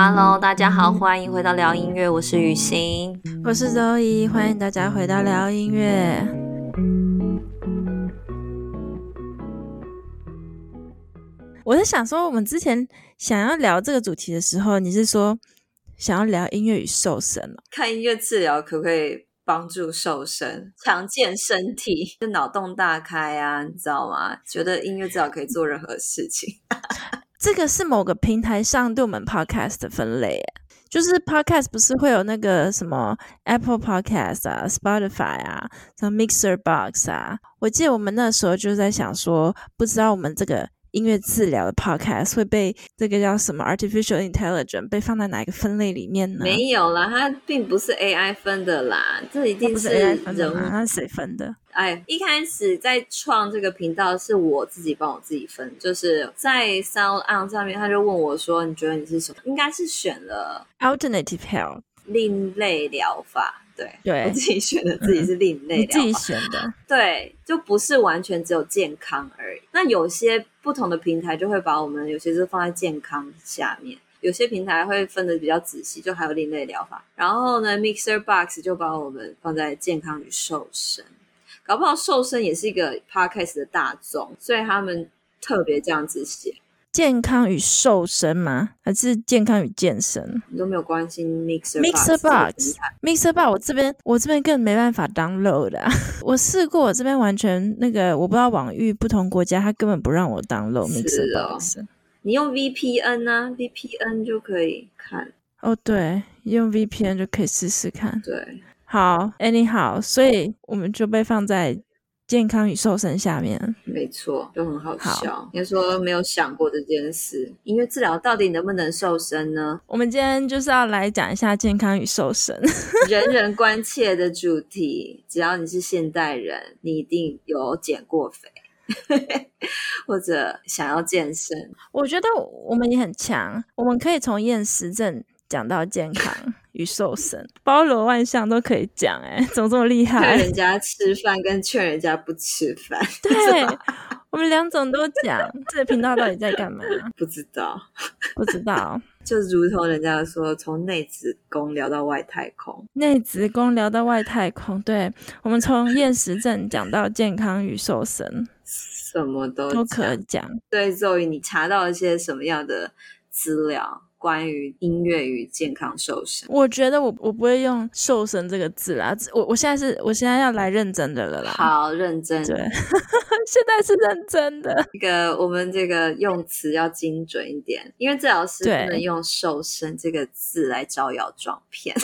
Hello，大家好，欢迎回到聊音乐，我是雨欣，我是周怡，欢迎大家回到聊音乐。我在想说，我们之前想要聊这个主题的时候，你是说想要聊音乐与瘦身哦？看音乐治疗可不可以帮助瘦身、强健身体，就脑洞大开啊？你知道吗？觉得音乐治疗可以做任何事情。这个是某个平台上对我们 podcast 的分类，就是 podcast 不是会有那个什么 Apple Podcast 啊、Spotify 啊、什么 Mixer Box 啊？我记得我们那时候就在想说，不知道我们这个。音乐治疗的 podcast 会被这个叫什么 artificial intelligence 被放在哪一个分类里面呢？没有啦，它并不是 AI 分的啦，这一定是人物。它是 AI 分的吗？它是谁分的？哎，一开始在创这个频道是我自己帮我自己分，就是在 SoundOn 上面，他就问我说：“你觉得你是什么？”应该是选了 alternative health 另类疗法。对，对我自己选的，自己是另类疗法，嗯，自己选的，对，就不是完全只有健康而已。那有些不同的平台就会把我们有些是放在健康下面，有些平台会分的比较仔细，就还有另类疗法。然后呢，Mixer Box 就把我们放在健康与瘦身，搞不好瘦身也是一个 Podcast 的大众，所以他们特别这样子写。健康与瘦身吗？还是健康与健身？你都没有关心 Mixer Mixer Box，Mixer Box，我这边我这边更没办法 download 的、啊。我试过，我这边完全那个，我不知道网域不同国家，它根本不让我 download Mixer Box。你用 VPN 呢、啊、？VPN 就可以看。哦，对，用 VPN 就可以试试看。对，好，anyhow，所以我们就被放在。健康与瘦身下面，没错，就很好笑。你说没有想过这件事，音乐治疗到底能不能瘦身呢？我们今天就是要来讲一下健康与瘦身，人人关切的主题。只要你是现代人，你一定有减过肥，或者想要健身。我觉得我们也很强，我们可以从厌食症讲到健康。与瘦身，包罗万象都可以讲，哎，怎么这么厉害？劝人家吃饭跟劝人家不吃饭，对，我们两种都讲。这个频道到底在干嘛？不知道，不知道。就如同人家说，从内子宫聊到外太空，内子宫聊到外太空。对，我们从厌食症讲到健康与瘦身，什么都都可以讲。对，所以你查到一些什么样的资料？关于音乐与健康瘦身，我觉得我我不会用“瘦身”这个字啦。我我现在是我现在要来认真的了啦。好，认真。对，现在是认真的。这个我们这个用词要精准一点，因为治疗师不能用“瘦身”这个字来招摇撞骗。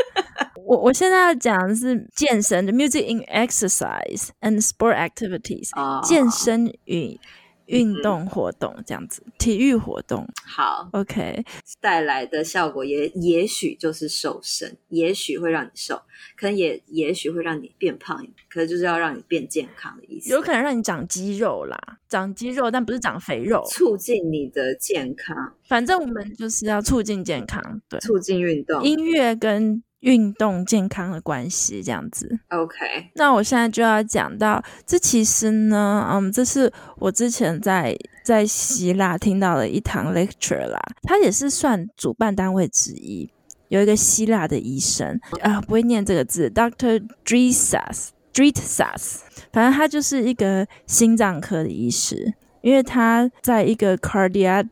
我我现在要讲的是健身的 “music in exercise and sport activities”，、oh. 健身与。运动活动这样子，体育活动好，OK，带来的效果也也许就是瘦身，也许会让你瘦，可能也也许会让你变胖，可能就是要让你变健康的意思，有可能让你长肌肉啦，长肌肉，但不是长肥肉，促进你的健康。反正我们就是要促进健康，对，促进运动，音乐跟。运动健康的关系这样子，OK。那我现在就要讲到，这其实呢，嗯，这是我之前在在希腊听到的一堂 lecture 啦，他也是算主办单位之一，有一个希腊的医生啊，不会念这个字，Doctor Drisas，Drisas，反正他就是一个心脏科的医师，因为他在一个 cardiac。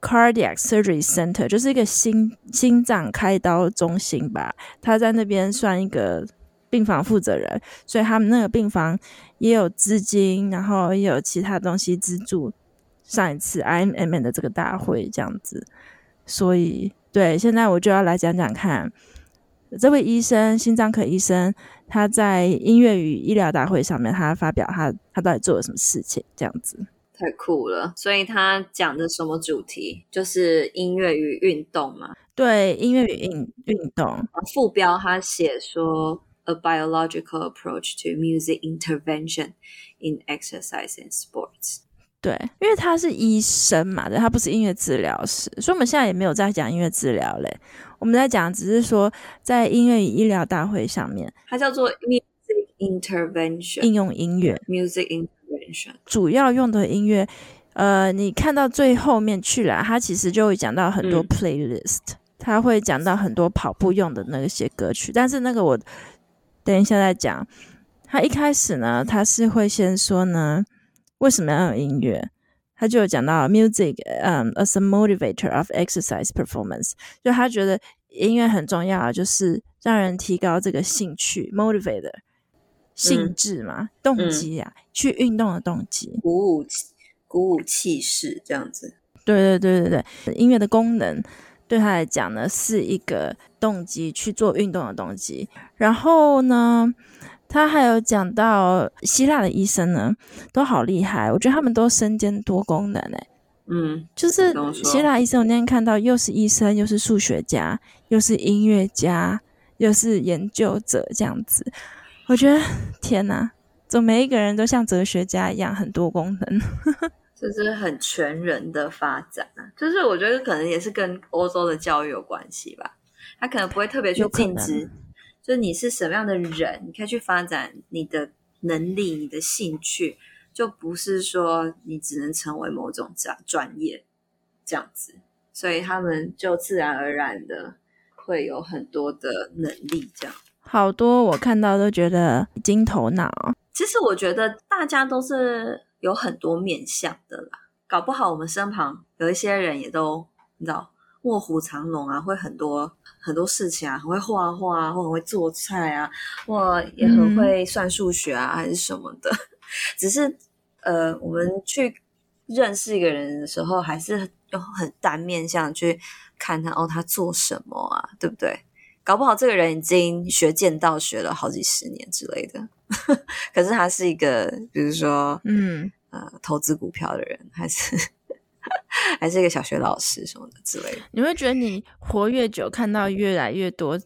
Cardiac Surgery Center 就是一个心心脏开刀中心吧，他在那边算一个病房负责人，所以他们那个病房也有资金，然后也有其他东西资助上一次 IMM 的这个大会这样子。所以，对，现在我就要来讲讲看，这位医生，心脏科医生，他在音乐与医疗大会上面，他发表他他到底做了什么事情这样子。太酷了！所以他讲的什么主题？就是音乐与运动嘛。对，音乐与运运动。副标他写说，A biological approach to music intervention in exercise and sports。对，因为他是医生嘛，对，他不是音乐治疗师，所以我们现在也没有在讲音乐治疗嘞。我们在讲，只是说在音乐与医疗大会上面，它叫做 music intervention，应用音乐 music in。主要用的音乐呃，你看到最后面去了，他其实就会讲到很多 playlist，他、嗯、会讲到很多跑步用的那些歌曲。但是那个我等一下再讲。他一开始呢，他是会先说呢，为什么要有音乐？他就有讲到 music，嗯、um,，as a motivator of exercise performance，就他觉得音乐很重要，就是让人提高这个兴趣，motivator，兴致嘛，嗯、动机啊，嗯、去运动的动机，鼓舞气，鼓舞气势，这样子。对对对对对，音乐的功能对他来讲呢，是一个动机去做运动的动机。然后呢，他还有讲到希腊的医生呢，都好厉害，我觉得他们都身兼多功能诶。嗯，就是希腊医生，我那天看到又是医生，又是数学家，又是音乐家，又是研究者这样子。我觉得天哪，怎么每一个人都像哲学家一样很多功能？这是很全人的发展啊！就是我觉得可能也是跟欧洲的教育有关系吧，他可能不会特别去禁止。就是你是什么样的人，你可以去发展你的能力、你的兴趣，就不是说你只能成为某种专专业这样子。所以他们就自然而然的会有很多的能力，这样。好多我看到都觉得金头脑。其实我觉得大家都是有很多面相的啦，搞不好我们身旁有一些人也都你知道卧虎藏龙啊，会很多。很多事情啊，很会画画啊，或很会做菜啊，或也很会算数学啊，嗯、还是什么的。只是呃，我们去认识一个人的时候，还是用很单面相去看他哦，他做什么啊，对不对？搞不好这个人已经学剑道学了好几十年之类的，可是他是一个，比如说，嗯呃，投资股票的人，还是。还是一个小学老师什么的之类的，你会觉得你活越久，看到越来越多，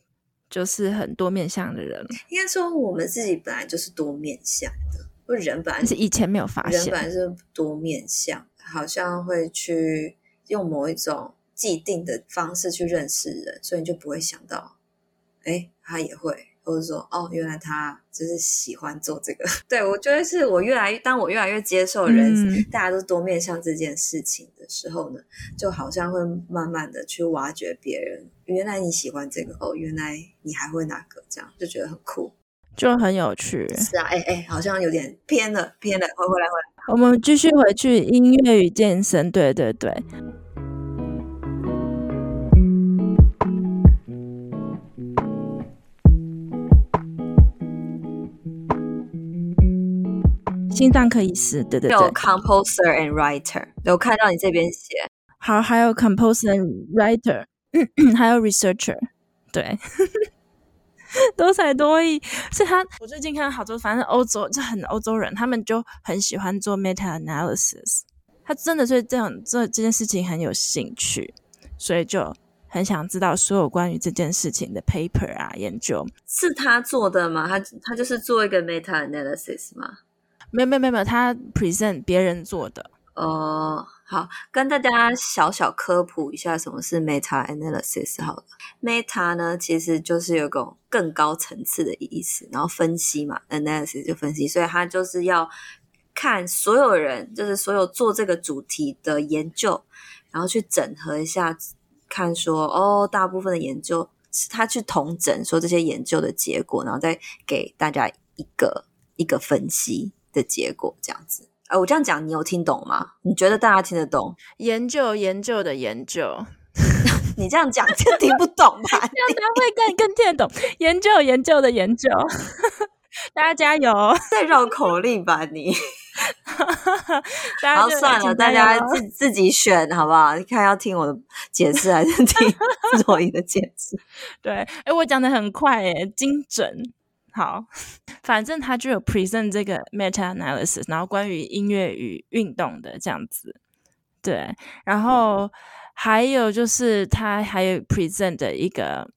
就是很多面向的人。应该说，我们自己本来就是多面向的，不人本来是以前没有发现，人本来是多面向，好像会去用某一种既定的方式去认识人，所以你就不会想到，哎，他也会。或者说，哦，原来他就是喜欢做这个。对，我觉得是我越来越，当我越来越接受人，嗯、大家都多面向这件事情的时候呢，就好像会慢慢的去挖掘别人。原来你喜欢这个，哦，原来你还会哪个？这样就觉得很酷，就很有趣。是啊，哎哎，好像有点偏了，偏了，回回来回来。我们继续回去音乐与健身，对对对。心脏科医师，对对对，有 composer and writer，有看到你这边写，好，还有 composer and writer，还有 researcher，对，多才多艺。所以他，我最近看好多，反正欧洲就很欧洲人，他们就很喜欢做 meta analysis。他真的对这种这这件事情很有兴趣，所以就很想知道所有关于这件事情的 paper 啊研究。是他做的吗？他他就是做一个 meta analysis 吗？没有没有没有，他 present 别人做的。哦，好，跟大家小小科普一下什么是 meta analysis。好了，meta 呢其实就是有个更高层次的意思，然后分析嘛，analysis 就分析，所以他就是要看所有人，就是所有做这个主题的研究，然后去整合一下，看说哦，大部分的研究他去统整说这些研究的结果，然后再给大家一个一个分析。的结果这样子，哎，我这样讲你有听懂吗？你觉得大家听得懂？研究研究的研究，你这样讲就听不懂吧？这样他会更更听得懂。研究研究的研究，大家加油！再绕口令吧你。然后算了，大家自自己选好不好？你看要听我的解释还是听若仪的解释？对，哎，我讲的很快，哎，精准。好，反正他就有 present 这个 meta analysis，然后关于音乐与运动的这样子，对，然后还有就是他还有 present 的一个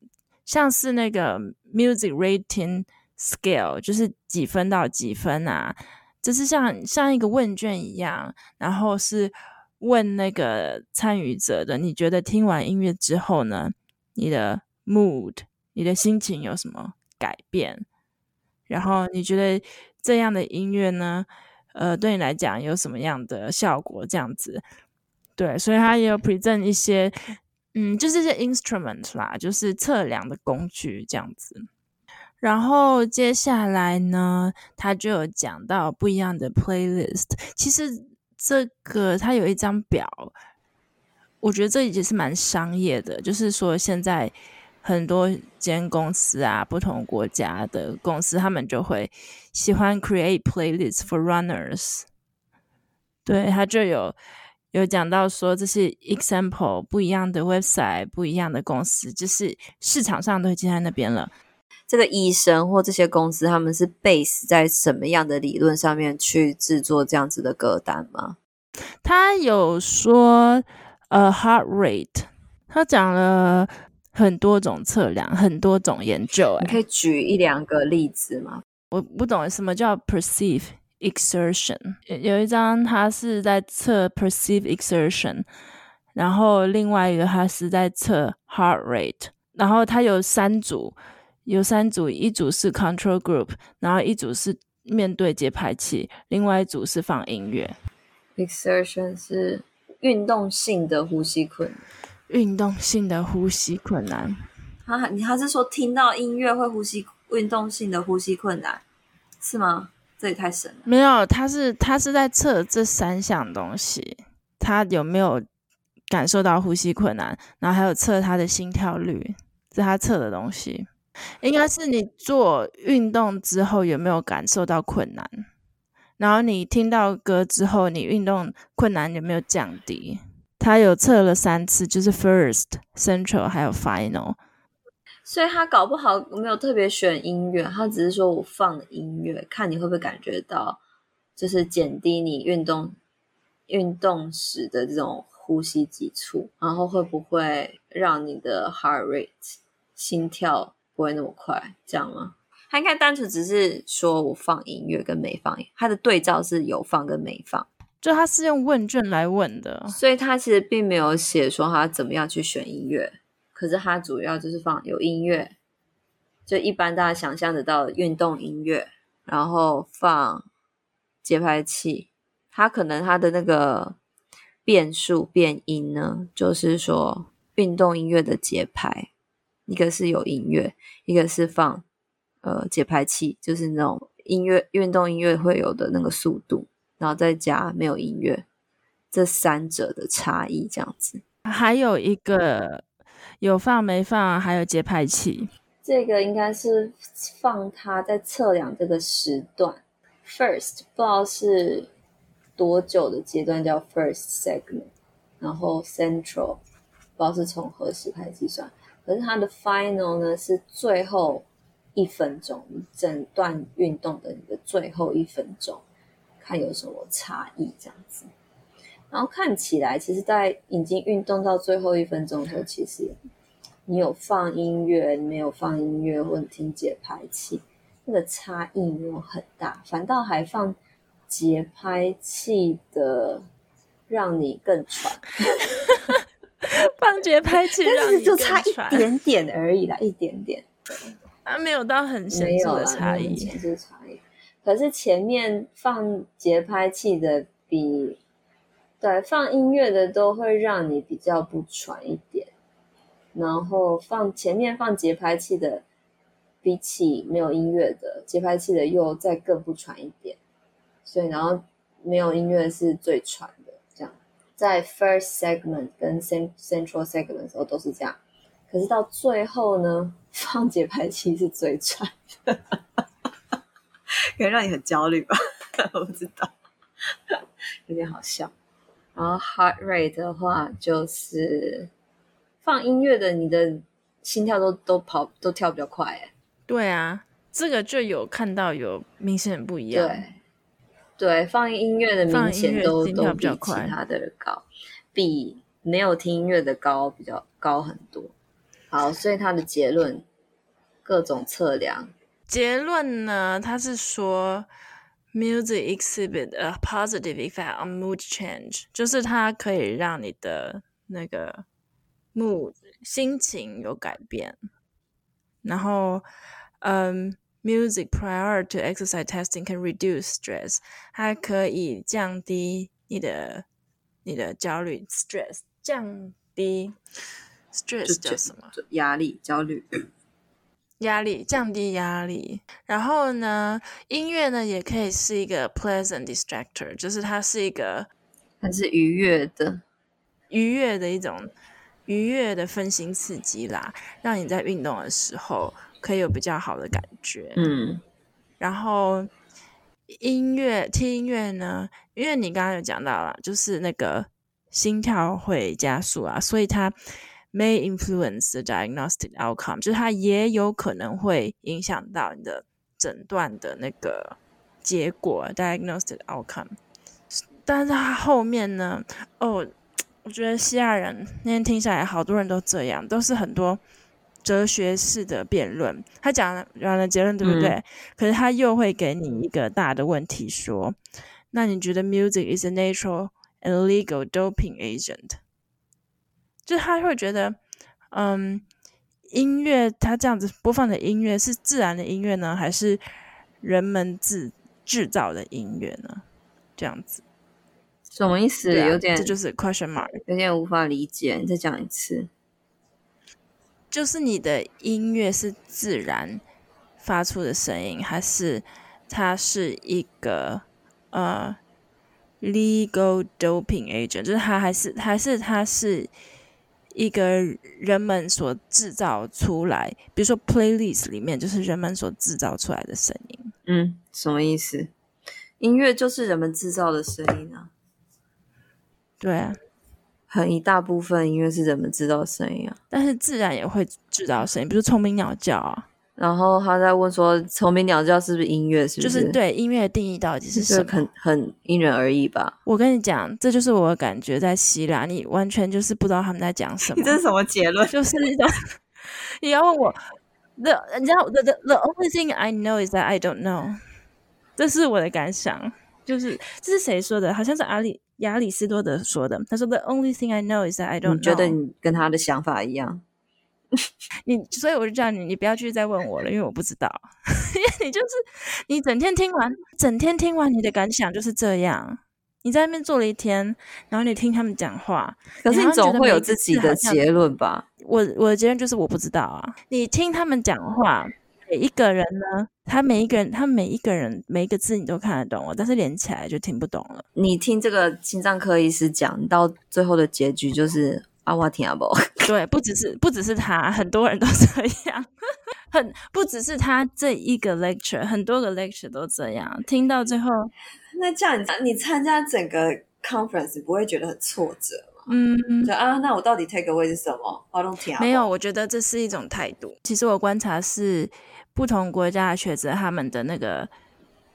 像是那个 music rating scale，就是几分到几分啊，就是像像一个问卷一样，然后是问那个参与者的，你觉得听完音乐之后呢，你的 mood，你的心情有什么改变？然后你觉得这样的音乐呢？呃，对你来讲有什么样的效果？这样子，对，所以他也有 present 一些，嗯，就是这些 instrument 啦，就是测量的工具这样子。然后接下来呢，他就有讲到不一样的 playlist。其实这个他有一张表，我觉得这已经是蛮商业的，就是说现在。很多间公司啊，不同国家的公司，他们就会喜欢 create playlists for runners。对，他就有有讲到说，这是 example 不一样的 website，不一样的公司，就是市场上都已经在那边了。这个医生或这些公司，他们是 base 在什么样的理论上面去制作这样子的歌单吗？他有说，呃，heart rate，他讲了。很多种测量，很多种研究，你可以举一两个例子吗？我不懂什么叫 perceive exertion。有一张它是在测 perceive exertion，然后另外一个它是在测 heart rate，然后它有三组，有三组，一组是 control group，然后一组是面对节拍器，另外一组是放音乐。exertion 是运动性的呼吸困难。运动性的呼吸困难，啊，你还是说听到音乐会呼吸？运动性的呼吸困难是吗？这也太神了。没有，他是他是在测这三项东西，他有没有感受到呼吸困难？然后还有测他的心跳率，这是他测的东西。应该是你做运动之后有没有感受到困难？然后你听到歌之后，你运动困难有没有降低？他有测了三次，就是 first、central 还有 final，所以他搞不好没有特别选音乐，他只是说我放音乐，看你会不会感觉到，就是减低你运动运动时的这种呼吸急促，然后会不会让你的 heart rate 心跳不会那么快，这样吗？他应该单纯只是说我放音乐跟没放，他的对照是有放跟没放。就他是用问卷来问的，所以他其实并没有写说他怎么样去选音乐，可是他主要就是放有音乐，就一般大家想象得到的运动音乐，然后放节拍器，他可能他的那个变数变音呢，就是说运动音乐的节拍，一个是有音乐，一个是放呃节拍器，就是那种音乐运动音乐会有的那个速度。然后再加没有音乐，这三者的差异这样子。还有一个有放没放，还有节拍器。这个应该是放它在测量这个时段。First 不知道是多久的阶段叫 first segment，然后 central 不知道是从何时开始计算。可是它的 final 呢是最后一分钟，整段运动的你的最后一分钟。看有什么差异这样子，然后看起来，其实，在已经运动到最后一分钟的时候，其实你有放音乐，没有放音乐，或者听节拍器，那个差异没有很大，反倒还放节拍器的，让你更喘。放节拍器但是就差一点点而已啦，一点点，它没有到很显著的差异，显著差异。可是前面放节拍器的比对放音乐的都会让你比较不喘一点，然后放前面放节拍器的比起没有音乐的节拍器的又再更不喘一点，所以然后没有音乐是最喘的，这样。在 first segment 跟 central segment 的时候都是这样，可是到最后呢，放节拍器是最喘的。可能让你很焦虑吧，我不知道，有点好笑。然后 heart rate 的话，就是放音乐的，你的心跳都都跑都跳比较快，哎。对啊，这个就有看到有明显不一样。对，对，放音乐的明显都都比其他的高，比没有听音乐的高比较高很多。好，所以他的结论，各种测量。结论呢？他是说，music exhibit a positive effect on mood change，就是它可以让你的那个 mood 心情有改变。然后，嗯 music prior to exercise testing can reduce stress，它可以降低你的你的焦虑 stress，降低 stress 叫什么？压力、焦虑。 压力，降低压力。然后呢，音乐呢也可以是一个 pleasant distractor，就是它是一个，它是愉悦的，愉悦的一种愉悦的分心刺激啦，让你在运动的时候可以有比较好的感觉。嗯，然后音乐听音乐呢，因为你刚刚有讲到了，就是那个心跳会加速啊，所以它。May influence the diagnostic outcome，就是它也有可能会影响到你的诊断的那个结果，diagnostic outcome。但是它后面呢？哦，我觉得西亚人那天听下来，好多人都这样，都是很多哲学式的辩论。他讲了完了结论，对不对？嗯、可是他又会给你一个大的问题，说：那你觉得 music is a natural and legal doping agent？就他会觉得，嗯，音乐他这样子播放的音乐是自然的音乐呢，还是人们自制造的音乐呢？这样子什么意思？啊、有点，这就是 question mark，有点无法理解。你再讲一次，就是你的音乐是自然发出的声音，还是它是一个呃 legal doping agent？就是它还是还是它是？一个人们所制造出来，比如说 playlist 里面就是人们所制造出来的声音。嗯，什么意思？音乐就是人们制造的声音啊。对啊，很一大部分音乐是人们制造的声音啊。但是自然也会制造声音，比如说虫鸣鸟叫啊。然后他在问说，虫鸣鸟叫是不是音乐？是不是？就是对音乐的定义到底是什么？很很因人而异吧。我跟你讲，这就是我的感觉，在希腊，你完全就是不知道他们在讲什么。你这是什么结论？就是那种你要问我，the 你知道 the the the only thing I know is that I don't know。这是我的感想，就是这是谁说的？好像是阿里亚里士多德说的。他说 the only thing I know is that I don't know。你觉得你跟他的想法一样？你所以我就叫你，你不要继续再问我了，因为我不知道。因为你就是你整天听完，整天听完你的感想就是这样。你在那边坐了一天，然后你听他们讲话，可是你总会有自己的结论吧？我我的结论就是我不知道啊。你听他们讲话，每一个人呢，他每一个人，他每一个人每一个字你都看得懂了，但是连起来就听不懂了。你听这个心脏科医师讲到最后的结局就是。啊，我听不懂。对，不只是不只是他，很多人都这样。很不只是他这一个 lecture，很多个 lecture 都这样。听到最后，那这样你你参加整个 conference 不会觉得很挫折吗？嗯，就啊，那我到底 take away 是什么？我都听没有，我觉得这是一种态度。其实我观察是不同国家的学者他们的那个。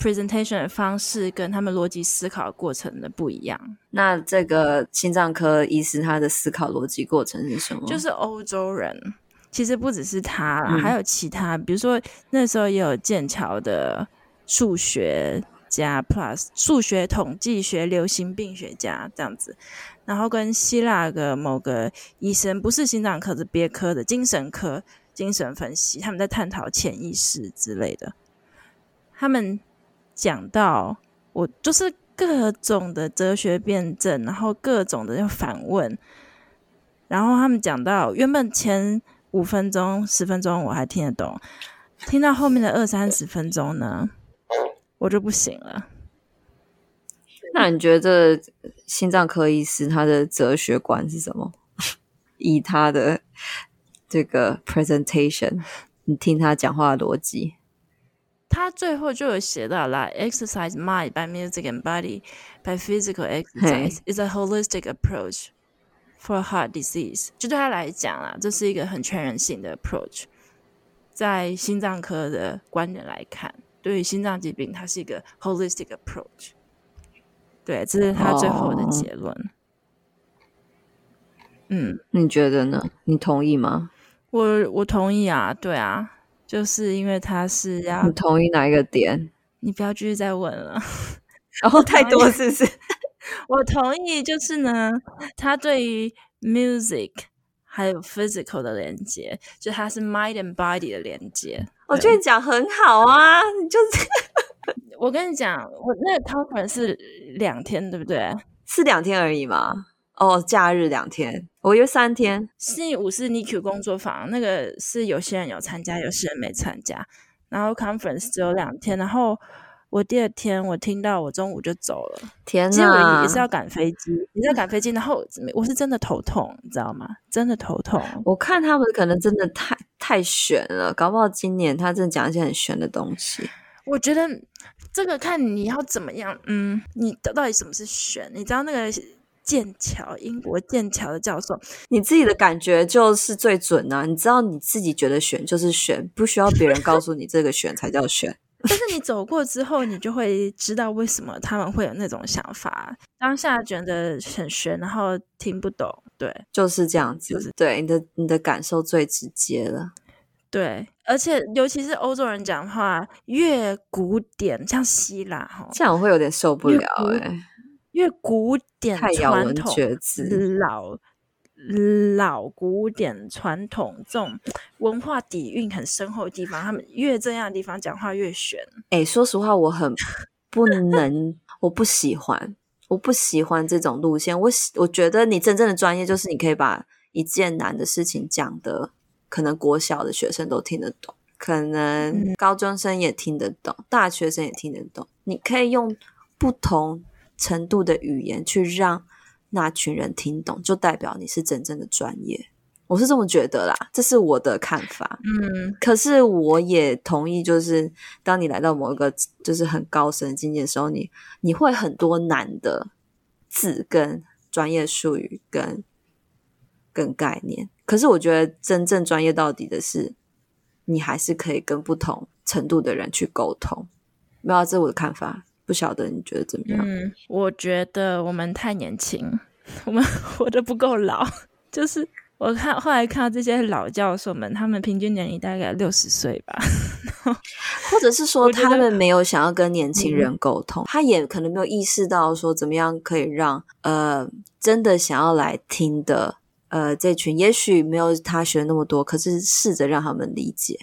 Presentation 的方式跟他们逻辑思考过程的不一样。那这个心脏科医师他的思考逻辑过程是什么？就是欧洲人，其实不只是他啦，嗯、还有其他，比如说那时候也有剑桥的数学家 plus 数学统计学流行病学家这样子，然后跟希腊的某个医生，不是心脏科的别科的精神科精神分析，他们在探讨潜意识之类的，他们。讲到我就是各种的哲学辩证，然后各种的反问，然后他们讲到原本前五分钟、十分钟我还听得懂，听到后面的二三十分钟呢，我就不行了。那你觉得心脏科医师他的哲学观是什么？以他的这个 presentation，你听他讲话的逻辑。他最后就有写到啦，exercise mind by music and body by physical exercise is a holistic approach for heart disease。就对他来讲啊，这是一个很全人性的 approach。在心脏科的观点来看，对于心脏疾病，它是一个 holistic approach。对，这是他最后的结论。Oh. 嗯，你觉得呢？你同意吗？我我同意啊，对啊。就是因为他是要你同意哪一个点？你不要继续再问了。然后太多是不是？我同意，就是呢，他对于 music 还有 physical 的连接，就它是 mind and body 的连接。我觉得你讲很好啊，你就是我跟你讲，我那个 conference 是两天，对不对？是两天而已嘛？哦，假日两天，我约三天。星期五是 NICU 工作坊，那个是有些人有参加，有些人没参加。然后 conference 只有两天，然后我第二天我听到我中午就走了。天哪！其实我也是要赶飞机，也是要赶飞机，然后我是真的头痛，你知道吗？真的头痛。我看他们可能真的太太悬了，搞不好今年他真的讲一些很悬的东西。我觉得这个看你要怎么样，嗯，你到底什么是悬？你知道那个？剑桥，英国剑桥的教授，你自己的感觉就是最准啊！你知道你自己觉得选就是选，不需要别人告诉你这个选才叫选。但是你走过之后，你就会知道为什么他们会有那种想法。当下觉得很悬，然后听不懂，对，就是这样子。就是对你的你的感受最直接了。对，而且尤其是欧洲人讲话越古典，像希腊哈，这样我会有点受不了哎、欸。越古典传统老老古典传统这种文化底蕴很深厚的地方，他们越这样的地方讲话越玄。哎、欸，说实话，我很不能，我不喜欢，我不喜欢这种路线。我我觉得你真正的专业就是你可以把一件难的事情讲的，可能国小的学生都听得懂，可能高中生也听得懂，大学生也听得懂。你可以用不同。程度的语言去让那群人听懂，就代表你是真正的专业。我是这么觉得啦，这是我的看法。嗯，可是我也同意，就是当你来到某一个就是很高深的境界的时候，你你会很多难的字跟专业术语跟跟概念。可是我觉得真正专业到底的是，你还是可以跟不同程度的人去沟通。没有，这是我的看法。不晓得你觉得怎么样？嗯，我觉得我们太年轻，我们 活得不够老。就是我看后来看到这些老教授们，他们平均年龄大概六十岁吧，或者是说他们没有想要跟年轻人沟通，他也可能没有意识到说怎么样可以让呃真的想要来听的呃这群，也许没有他学那么多，可是试着让他们理解。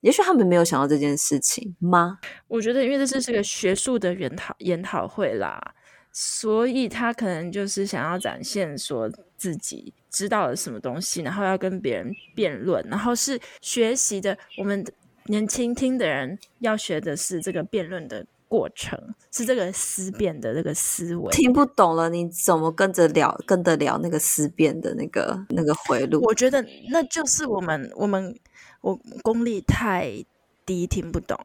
也许他们没有想到这件事情吗？我觉得，因为这是个学术的研讨研讨会啦，所以他可能就是想要展现说自己知道了什么东西，然后要跟别人辩论，然后是学习的。我们年轻听的人要学的是这个辩论的过程，是这个思辨的这个思维。听不懂了，你怎么跟着聊，跟得了那个思辨的那个那个回路？我觉得那就是我们我们。我功力太低，听不懂。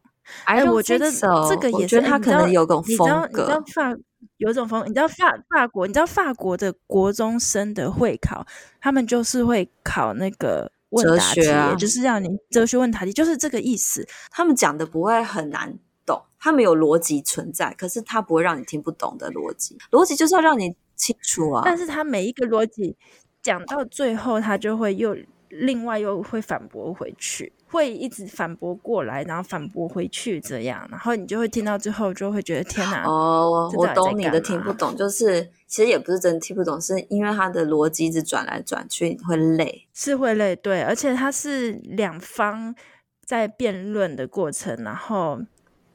哎，我觉得这个也是，他可能有种风格。你知道法有种风，你知道法法国，你知道法国的国中生的会考，他们就是会考那个问答题，啊、就是让你哲学问答题，就是这个意思。他们讲的不会很难懂，他没有逻辑存在，可是他不会让你听不懂的逻辑。逻辑就是要让你清楚啊。但是他每一个逻辑讲到最后，他就会又。另外又会反驳回去，会一直反驳过来，然后反驳回去，这样，然后你就会听到最后，就会觉得天哪！哦，我懂你的听不懂，就是其实也不是真的听不懂，是因为他的逻辑一直转来转去，会累，是会累，对，而且他是两方在辩论的过程，然后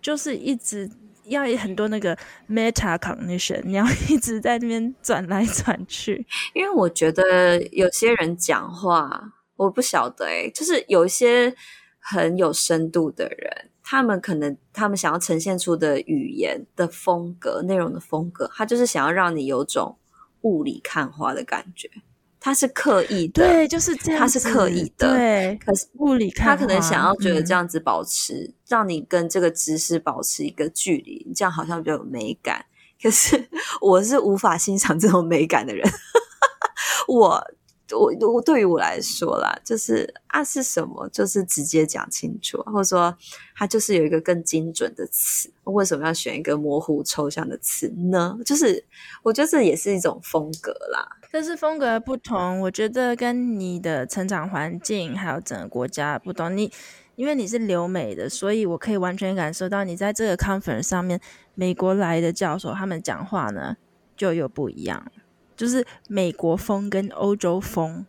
就是一直要很多那个 meta cognition，你要一直在那边转来转去，因为我觉得有些人讲话。我不晓得诶，就是有一些很有深度的人，他们可能他们想要呈现出的语言的风格、内容的风格，他就是想要让你有种雾里看花的感觉，他是刻意的，对，就是这样，他是刻意的，对。可是雾里看，他可能想要觉得这样子保持，嗯、让你跟这个知识保持一个距离，这样好像比较有美感。可是 我是无法欣赏这种美感的人，我。我我对于我来说啦，就是啊是什么，就是直接讲清楚，或者说他就是有一个更精准的词，为什么要选一个模糊抽象的词呢？就是我觉得这也是一种风格啦。这是风格不同，我觉得跟你的成长环境还有整个国家不同。你因为你是留美的，所以我可以完全感受到你在这个 conference 上面，美国来的教授他们讲话呢就又不一样。就是美国风跟欧洲风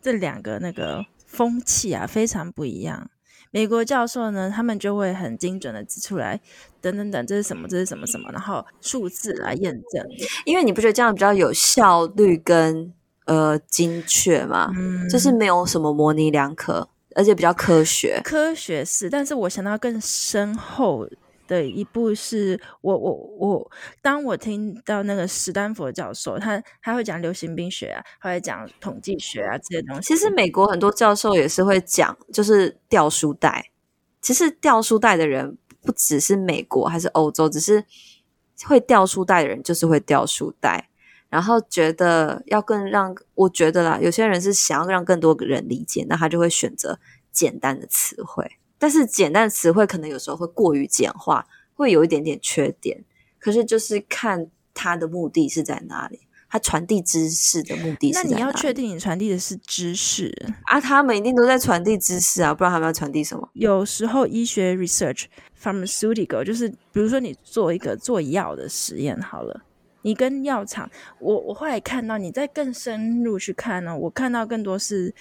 这两个那个风气啊非常不一样。美国教授呢，他们就会很精准的指出来，等等等，这是什么？这是什么什么？然后数字来验证。因为你不觉得这样比较有效率跟呃精确吗？嗯，就是没有什么模棱两可，而且比较科学。科学是，但是我想到更深厚。的一部是我我我，当我听到那个史丹佛教授，他他会讲流行病学啊，他会讲统计学啊这些东西。其实美国很多教授也是会讲，就是掉书袋。其实掉书袋的人不只是美国还是欧洲，只是会掉书袋的人就是会掉书袋。然后觉得要更让，我觉得啦，有些人是想要让更多人理解，那他就会选择简单的词汇。但是简单的词汇可能有时候会过于简化，会有一点点缺点。可是就是看它的目的是在哪里，它传递知识的目的是在哪里。那你要确定你传递的是知识啊？他们一定都在传递知识啊，不然他们要传递什么？有时候医学 research pharmaceutical 就是，比如说你做一个做药的实验好了，你跟药厂，我我后来看到你在更深入去看呢，我看到更多是，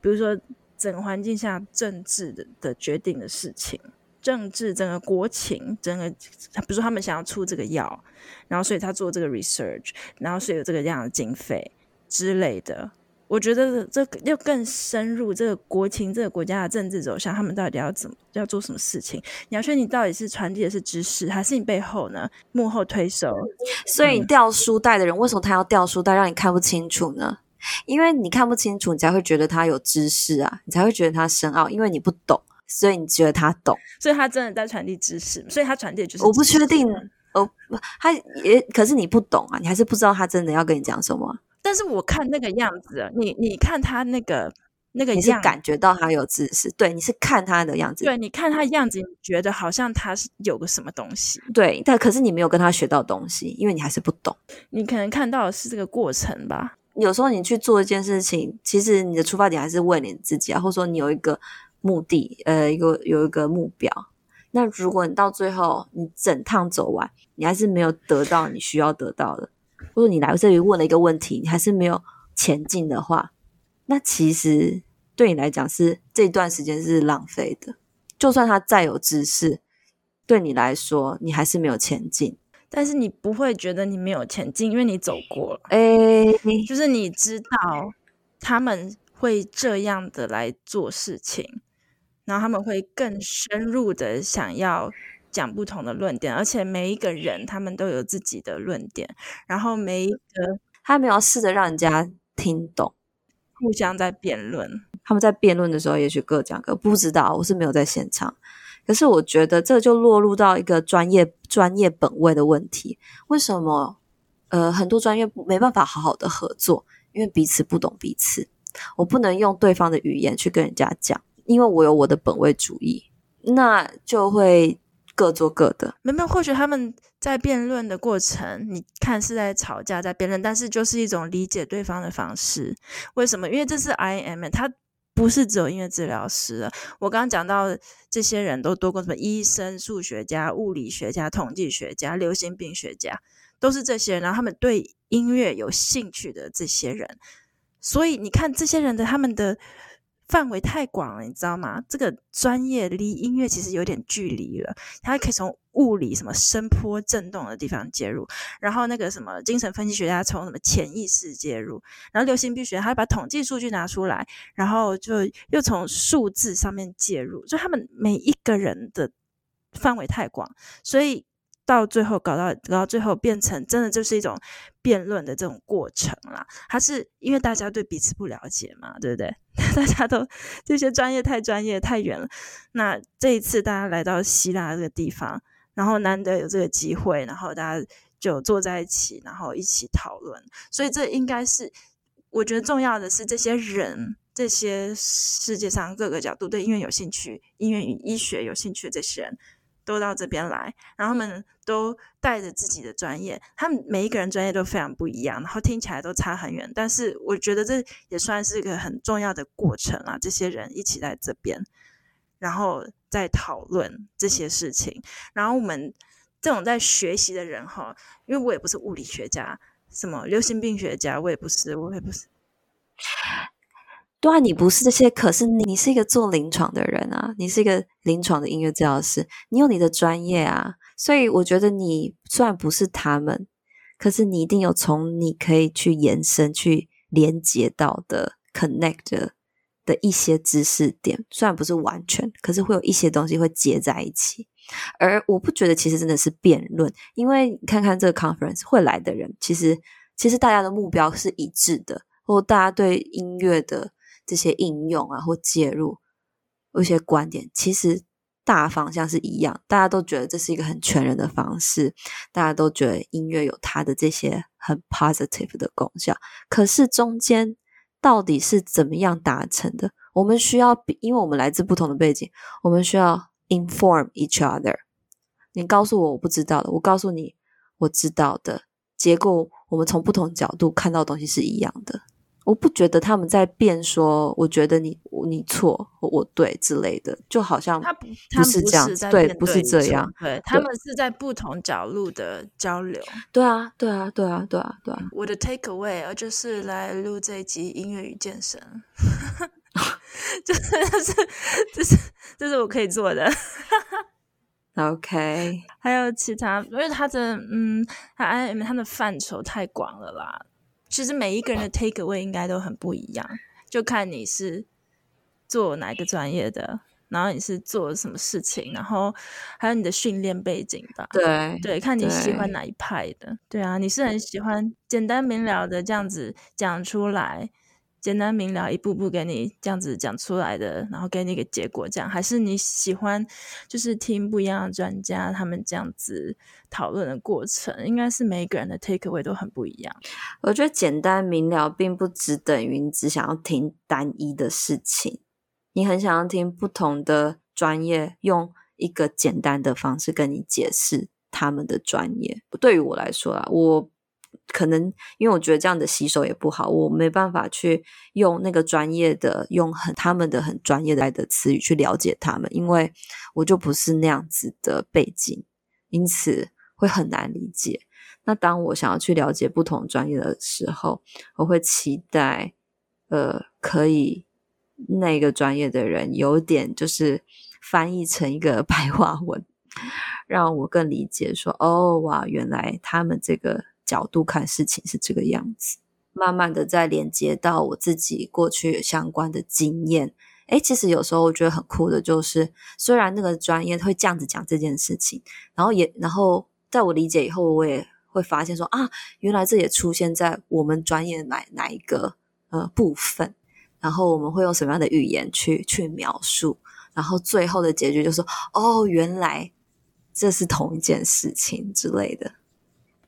比如说。整个环境下政治的的决定的事情，政治整个国情，整个比如说他们想要出这个药，然后所以他做这个 research，然后所以有这个样的经费之类的。我觉得这个要更深入这个国情，这个国家的政治走向，他们到底要怎么要做什么事情？你要说你到底是传递的是知识，还是你背后呢幕后推手？所以掉书袋的人，为什么他要掉书袋，让你看不清楚呢？因为你看不清楚，你才会觉得他有知识啊，你才会觉得他深奥。因为你不懂，所以你觉得他懂，所以他真的在传递知识，所以他传递的就是。我不确定，哦，他也可是你不懂啊，你还是不知道他真的要跟你讲什么。但是我看那个样子，你你看他那个那个样，你是感觉到他有知识，对，你是看他的样子，对，你看他的样子，你觉得好像他是有个什么东西，对，但可是你没有跟他学到东西，因为你还是不懂，你可能看到的是这个过程吧。有时候你去做一件事情，其实你的出发点还是为你自己啊，或者说你有一个目的，呃，一个有一个目标。那如果你到最后你整趟走完，你还是没有得到你需要得到的，或者你来这里问了一个问题，你还是没有前进的话，那其实对你来讲是这段时间是浪费的。就算他再有知识，对你来说，你还是没有前进。但是你不会觉得你没有前进，因为你走过了。哎、欸，就是你知道他们会这样的来做事情，然后他们会更深入的想要讲不同的论点，而且每一个人他们都有自己的论点，然后每一个他们要试着让人家听懂，互相在辩论。他们在辩论的时候，也许各讲各，不知道，我是没有在现场。可是我觉得这就落入到一个专业专业本位的问题。为什么呃很多专业没办法好好的合作？因为彼此不懂彼此。我不能用对方的语言去跟人家讲，因为我有我的本位主义，那就会各做各的。没有，或许他们在辩论的过程，你看是在吵架，在辩论，但是就是一种理解对方的方式。为什么？因为这是 IM，他。不是只有音乐治疗师，我刚刚讲到这些人都多过什么医生、数学家、物理学家、统计学家、流行病学家，都是这些人。然后他们对音乐有兴趣的这些人，所以你看这些人的他们的。范围太广了，你知道吗？这个专业离音乐其实有点距离了。他可以从物理什么声波震动的地方介入，然后那个什么精神分析学家从什么潜意识介入，然后流行病学他把统计数据拿出来，然后就又从数字上面介入。就他们每一个人的范围太广，所以。到最后搞到搞到最后变成真的就是一种辩论的这种过程啦。它是因为大家对彼此不了解嘛，对不对？大家都这些专业太专业太远了。那这一次大家来到希腊这个地方，然后难得有这个机会，然后大家就坐在一起，然后一起讨论。所以这应该是我觉得重要的是这些人，这些世界上各个角度对音乐有兴趣、音乐与医学有兴趣的这些人。都到这边来，然后他们都带着自己的专业，他们每一个人专业都非常不一样，然后听起来都差很远。但是我觉得这也算是一个很重要的过程啊，这些人一起在这边，然后在讨论这些事情。然后我们这种在学习的人哈，因为我也不是物理学家，什么流行病学家，我也不是，我也不是。对啊，你不是这些，可是你是一个做临床的人啊，你是一个临床的音乐治疗师，你有你的专业啊，所以我觉得你虽然不是他们，可是你一定有从你可以去延伸、去连接到的 connect 的的一些知识点，虽然不是完全，可是会有一些东西会结在一起。而我不觉得其实真的是辩论，因为看看这个 conference 会来的人，其实其实大家的目标是一致的，或大家对音乐的。这些应用啊，或介入有些观点，其实大方向是一样，大家都觉得这是一个很全人的方式，大家都觉得音乐有它的这些很 positive 的功效。可是中间到底是怎么样达成的？我们需要，因为我们来自不同的背景，我们需要 inform each other。你告诉我我不知道的，我告诉你我知道的，结果我们从不同角度看到东西是一样的。我不觉得他们在辩说，我觉得你你错，我，我对之类的，就好像他不是这样，对，不是这样，对，他们是在不同角度的交流。对啊，对啊，对啊，对啊，对啊。我的 take away 就是来录这一集音乐与健身，就是是这是这是我可以做的。OK，还有其他，因为他的嗯，他 IM 他的范畴太广了啦。其实每一个人的 take away 应该都很不一样，就看你是做哪个专业的，然后你是做什么事情，然后还有你的训练背景吧。对对，看你喜欢哪一派的。对，对啊，你是很喜欢简单明了的这样子讲出来。简单明了，一步步给你这样子讲出来的，然后给你一个结果，这样还是你喜欢，就是听不一样的专家他们这样子讨论的过程，应该是每一个人的 take away 都很不一样。我觉得简单明了并不只等于你只想要听单一的事情，你很想要听不同的专业用一个简单的方式跟你解释他们的专业。对于我来说啊，我。可能因为我觉得这样的洗手也不好，我没办法去用那个专业的、用很他们的很专业的的词语去了解他们，因为我就不是那样子的背景，因此会很难理解。那当我想要去了解不同专业的时候，我会期待，呃，可以那个专业的人有点就是翻译成一个 白话文，让我更理解说，哦，哇，原来他们这个。角度看事情是这个样子，慢慢的再连接到我自己过去相关的经验。诶，其实有时候我觉得很酷的，就是虽然那个专业会这样子讲这件事情，然后也然后在我理解以后，我也会发现说啊，原来这也出现在我们专业哪哪一个呃部分，然后我们会用什么样的语言去去描述，然后最后的结局就是说哦，原来这是同一件事情之类的。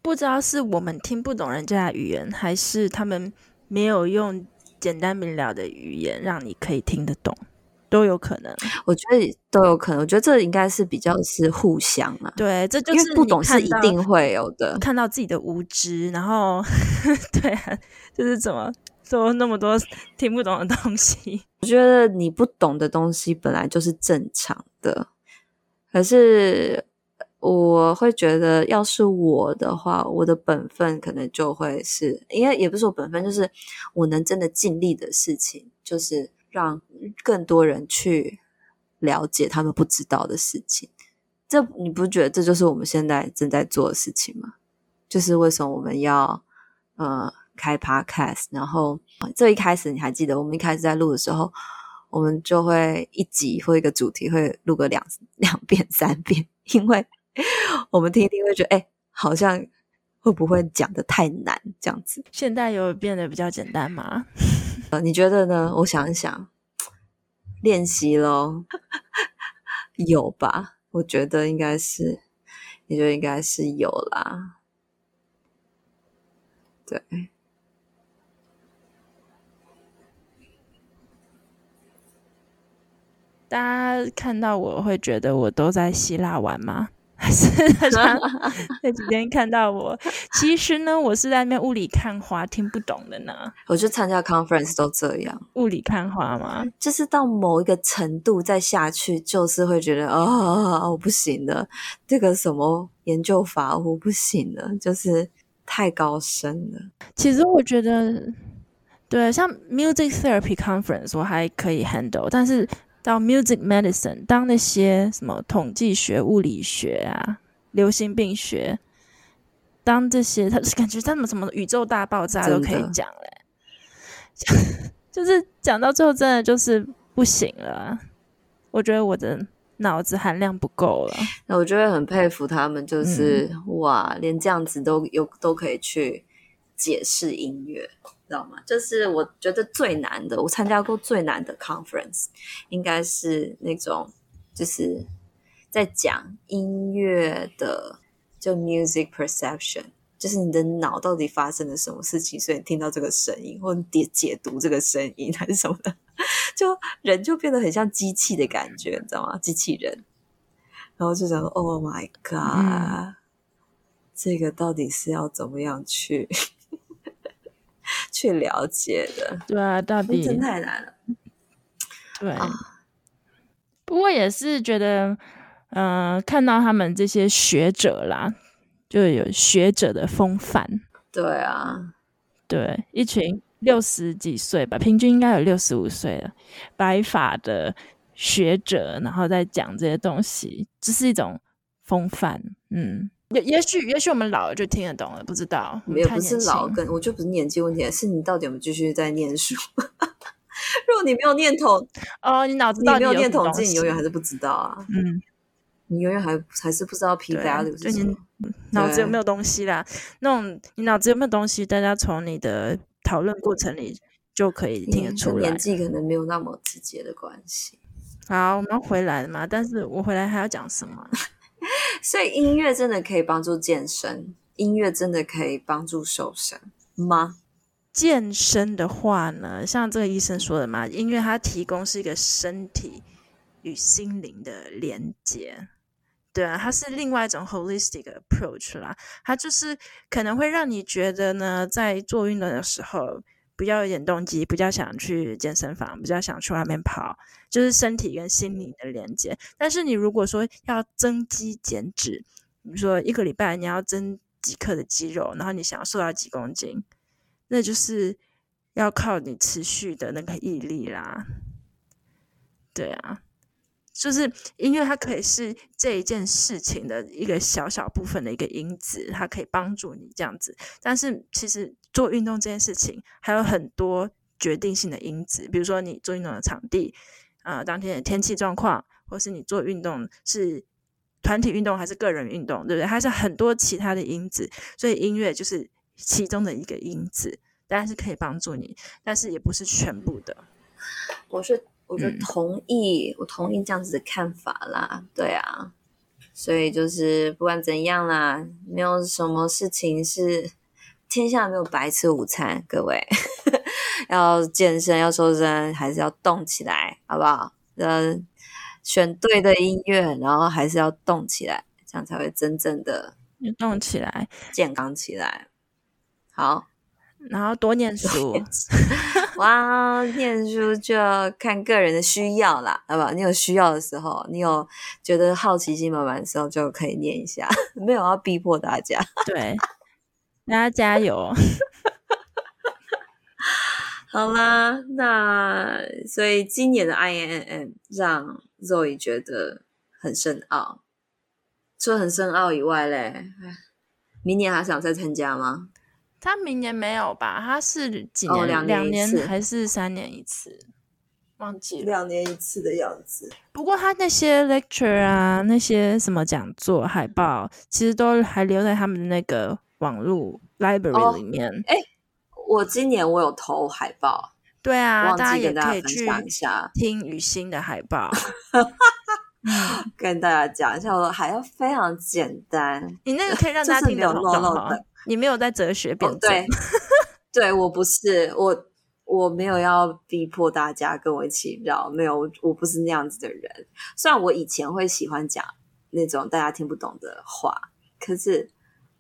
不知道是我们听不懂人家的语言，还是他们没有用简单明了的语言让你可以听得懂，都有可能。我觉得都有可能。我觉得这应该是比较是互相啊。对，这就是不懂是一定会有的。看到自己的无知，然后 对啊，就是怎么说那么多听不懂的东西。我觉得你不懂的东西本来就是正常的，可是。我会觉得，要是我的话，我的本分可能就会是，因为也不是我本分，就是我能真的尽力的事情，就是让更多人去了解他们不知道的事情。这你不觉得这就是我们现在正在做的事情吗？就是为什么我们要呃开 podcast，然后这一开始你还记得，我们一开始在录的时候，我们就会一集或一个主题会录个两两遍三遍，因为。我们听一听会觉得，哎，好像会不会讲的太难这样子？现在有变得比较简单吗？呃，你觉得呢？我想一想，练习咯，有吧？我觉得应该是，你觉得应该是有啦。对，大家看到我会觉得我都在希腊玩吗？还是 他这几天看到我，其实呢，我是在那边雾里看花，听不懂的呢。我去参加 conference 都这样，雾里看花嘛，就是到某一个程度再下去，就是会觉得啊、哦，我不行了，这个什么研究法我不行了，就是太高深了。其实我觉得对，像 music therapy conference 我还可以 handle，但是到 music medicine，当那些什么统计学、物理学啊、流行病学，当这些，他感觉他们什么宇宙大爆炸都可以讲嘞，就是讲到最后真的就是不行了。我觉得我的脑子含量不够了。那我就会很佩服他们，就是、嗯、哇，连这样子都有都可以去解释音乐。知道吗？就是我觉得最难的，我参加过最难的 conference，应该是那种就是在讲音乐的，就 music perception，就是你的脑到底发生了什么事情，所以你听到这个声音，或你解解读这个声音还是什么的，就人就变得很像机器的感觉，你知道吗？机器人，然后就想说，Oh my god，、嗯、这个到底是要怎么样去？去了解的，对啊，到底真太难了。对，啊、不过也是觉得，嗯、呃，看到他们这些学者啦，就有学者的风范。对啊，对，一群六十几岁吧，平均应该有六十五岁了，白发的学者，然后在讲这些东西，这是一种风范。嗯。也也许也许我们老了就听得懂了，不知道。也不是老跟，我就不是年纪问题，是你到底有没有继续在念书？如果你没有念统，哦，你脑子到底有你没有念统计，你永远还是不知道啊。嗯，你永远还还是不知道 P value 是什么。脑子有没有东西啦？那种你脑子有没有东西？大家从你的讨论过程里就可以听得出来。年纪可能没有那么直接的关系。好，我们回来了嘛？但是我回来还要讲什么？所以音乐真的可以帮助健身，音乐真的可以帮助瘦身吗？健身的话呢，像这个医生说的嘛，音乐它提供是一个身体与心灵的连接，对啊，它是另外一种 holistic approach 啦，它就是可能会让你觉得呢，在做运动的时候。比较有点动机，比较想去健身房，比较想去外面跑，就是身体跟心理的连接。但是你如果说要增肌减脂，比如说一个礼拜你要增几克的肌肉，然后你想要瘦到几公斤，那就是要靠你持续的那个毅力啦。对啊。就是音乐，它可以是这一件事情的一个小小部分的一个因子，它可以帮助你这样子。但是其实做运动这件事情还有很多决定性的因子，比如说你做运动的场地，啊、呃，当天的天气状况，或是你做运动是团体运动还是个人运动，对不对？还是很多其他的因子，所以音乐就是其中的一个因子，当然是可以帮助你，但是也不是全部的。我是。我就同意，嗯，我同意这样子的看法啦。对啊，所以就是不管怎样啦，没有什么事情是天下没有白吃午餐。各位 要健身要瘦身，还是要动起来，好不好？呃，选对的音乐，然后还是要动起来，这样才会真正的动起来，健康起来。好。然后多念书，哇，念书就要看个人的需要啦，好吧？你有需要的时候，你有觉得好奇心满满的时候，就可以念一下，没有要逼迫大家。对，大家加油。好啦，那所以今年的 INNM 让 Zoe 觉得很深奥，除了很深奥以外嘞，明年还想再参加吗？他明年没有吧？他是几年？两、哦、年，年还是三年一次？忘记了，两年一次的样子。不过他那些 lecture 啊，那些什么讲座、海报，其实都还留在他们的那个网络 library 里面。哎、哦，我今年我有投海报。对啊，大家也可以去听雨欣的海报。跟大家讲一下，我的海报非常简单。你那个可以让大家听得懂的。你没有在哲学辩证、哦，对，对我不是我，我没有要逼迫大家跟我一起绕，没有，我不是那样子的人。虽然我以前会喜欢讲那种大家听不懂的话，可是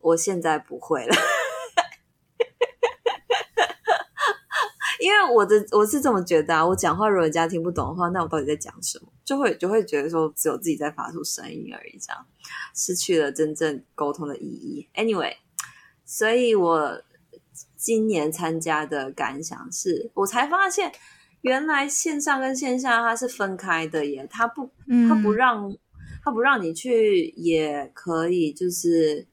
我现在不会了，因为我的我是这么觉得啊，我讲话如果人家听不懂的话，那我到底在讲什么？就会就会觉得说只有自己在发出声音而已，这样失去了真正沟通的意义。Anyway。所以我今年参加的感想是，我才发现原来线上跟线下它是分开的耶，它不，它不让，它不让你去，也可以就是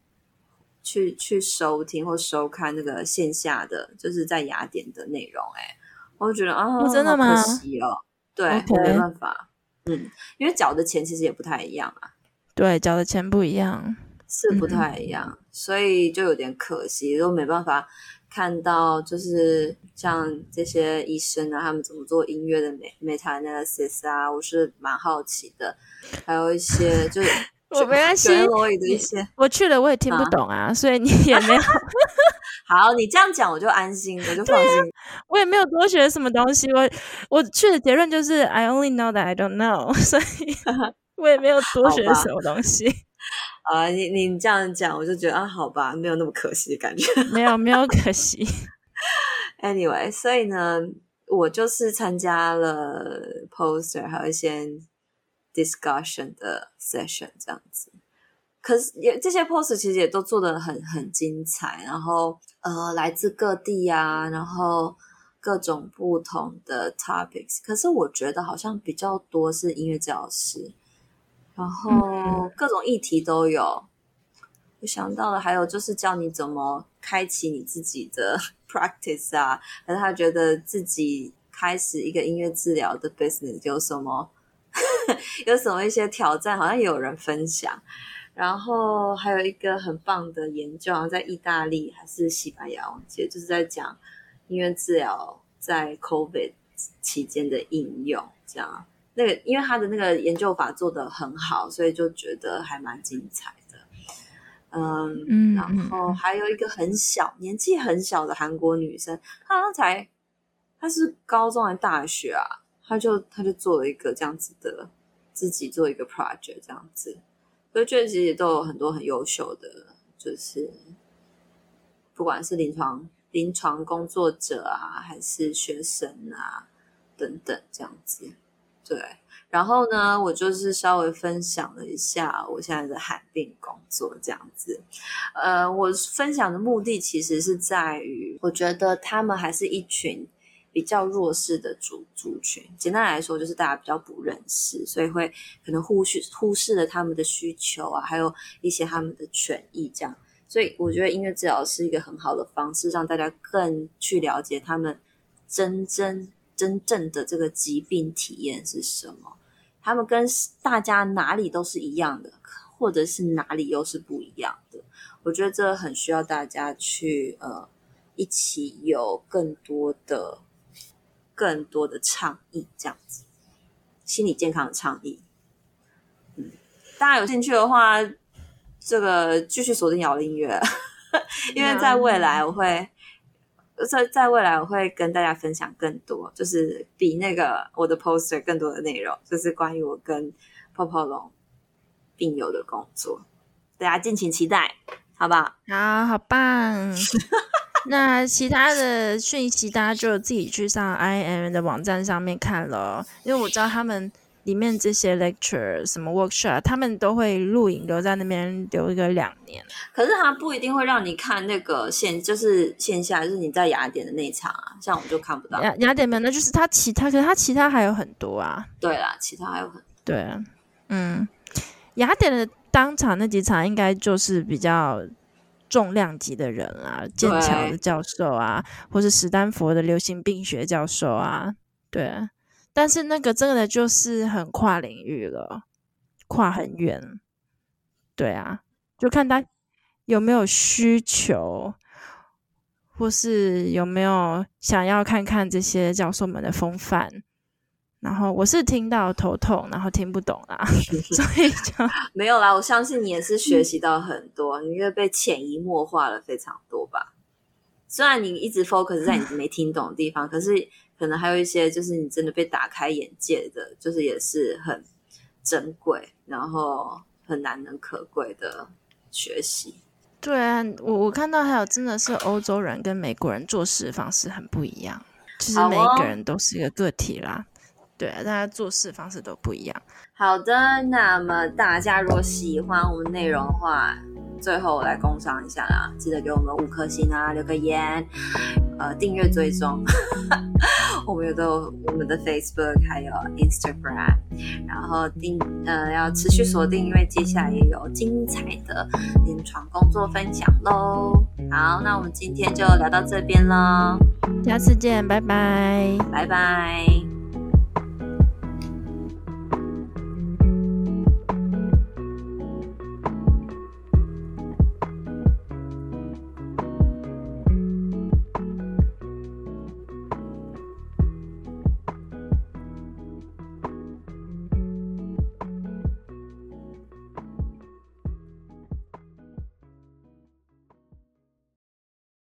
去去收听或收看那个线下的，就是在雅典的内容。哎，我就觉得啊，哦、真的吗？可惜哦，对.没办法，嗯，因为缴的钱其实也不太一样啊，对，缴的钱不一样，是不太一样，嗯、所以就有点可惜，都没办法。看到就是像这些医生啊，他们怎么做音乐的 meta analysis 啊，我是蛮好奇的。还有一些就是 我没关系，的一些我去了我也听不懂啊，啊所以你也没有。好，你这样讲我就安心，我就放心。啊、我也没有多学什么东西，我我去的结论就是 I only know that I don't know，所以我也没有多学什么东西。啊，你你这样讲，我就觉得啊，好吧，没有那么可惜的感觉。没有，没有可惜。Anyway，所以呢，我就是参加了 poster，还有一些 discussion 的 session 这样子。可是也这些 poster 其实也都做得很很精彩，然后呃，来自各地啊，然后各种不同的 topics。可是我觉得好像比较多是音乐治疗师。然后各种议题都有，我想到了，还有就是教你怎么开启你自己的 practice 啊，还是他觉得自己开始一个音乐治疗的 business 有什么 有什么一些挑战，好像也有人分享。然后还有一个很棒的研究，好像在意大利还是西班牙，我记得就是在讲音乐治疗在 COVID 期间的应用，这样。那个，因为他的那个研究法做得很好，所以就觉得还蛮精彩的。嗯，嗯，然后还有一个很小年纪很小的韩国女生，她刚才，她是高中还是大学啊？她就她就做了一个这样子的，自己做一个 project 这样子，所以觉得其实都有很多很优秀的，就是不管是临床临床工作者啊，还是学生啊等等这样子。对，然后呢，我就是稍微分享了一下我现在的罕病工作这样子。呃，我分享的目的其实是在于，我觉得他们还是一群比较弱势的族族群。简单来说，就是大家比较不认识，所以会可能忽视忽视了他们的需求啊，还有一些他们的权益这样。所以我觉得音乐治疗是一个很好的方式，让大家更去了解他们真正。真正的这个疾病体验是什么？他们跟大家哪里都是一样的，或者是哪里又是不一样的？我觉得这很需要大家去呃一起有更多的、更多的倡议，这样子心理健康的倡议。嗯，大家有兴趣的话，这个继续锁定摇音乐，因为在未来我会。在在未来，我会跟大家分享更多，就是比那个我的 poster 更多的内容，就是关于我跟泡泡龙病友的工作，大家敬请期待，好不好？好，好棒！那其他的讯息，大家就自己去上 IIMM 的网站上面看了，因为我知道他们。里面这些 lecture 什么 workshop，他们都会录影留在那边留一个两年。可是他不一定会让你看那个线，就是线下，就是你在雅典的那一场啊，像我们就看不到。雅雅典没有，那就是他其他，可是他其他还有很多啊。对啦，其他还有很多。对啊，嗯，雅典的当场那几场应该就是比较重量级的人啊，剑桥的教授啊，或是史丹佛的流行病学教授啊，对。但是那个真的就是很跨领域了，跨很远，对啊，就看他有没有需求，或是有没有想要看看这些教授们的风范。然后我是听到头痛，然后听不懂啦，所以就 没有啦。我相信你也是学习到很多，你因为被潜移默化了非常多吧。虽然你一直 focus 在你没听懂的地方，可是。可能还有一些，就是你真的被打开眼界的，就是也是很珍贵，然后很难能可贵的学习。对啊，我我看到还有真的是欧洲人跟美国人做事方式很不一样，其实每一个人都是一个个体啦。哦、对啊，大家做事方式都不一样。好的，那么大家如果喜欢我们内容的话，最后我来工商一下啦，记得给我们五颗星啊，留个言，呃，订阅追踪。我们有的我们的 Facebook 还有 Instagram，然后订呃要持续锁定，因为接下来也有精彩的临床工作分享喽。好，那我们今天就聊到这边喽，下次见，拜拜，拜拜。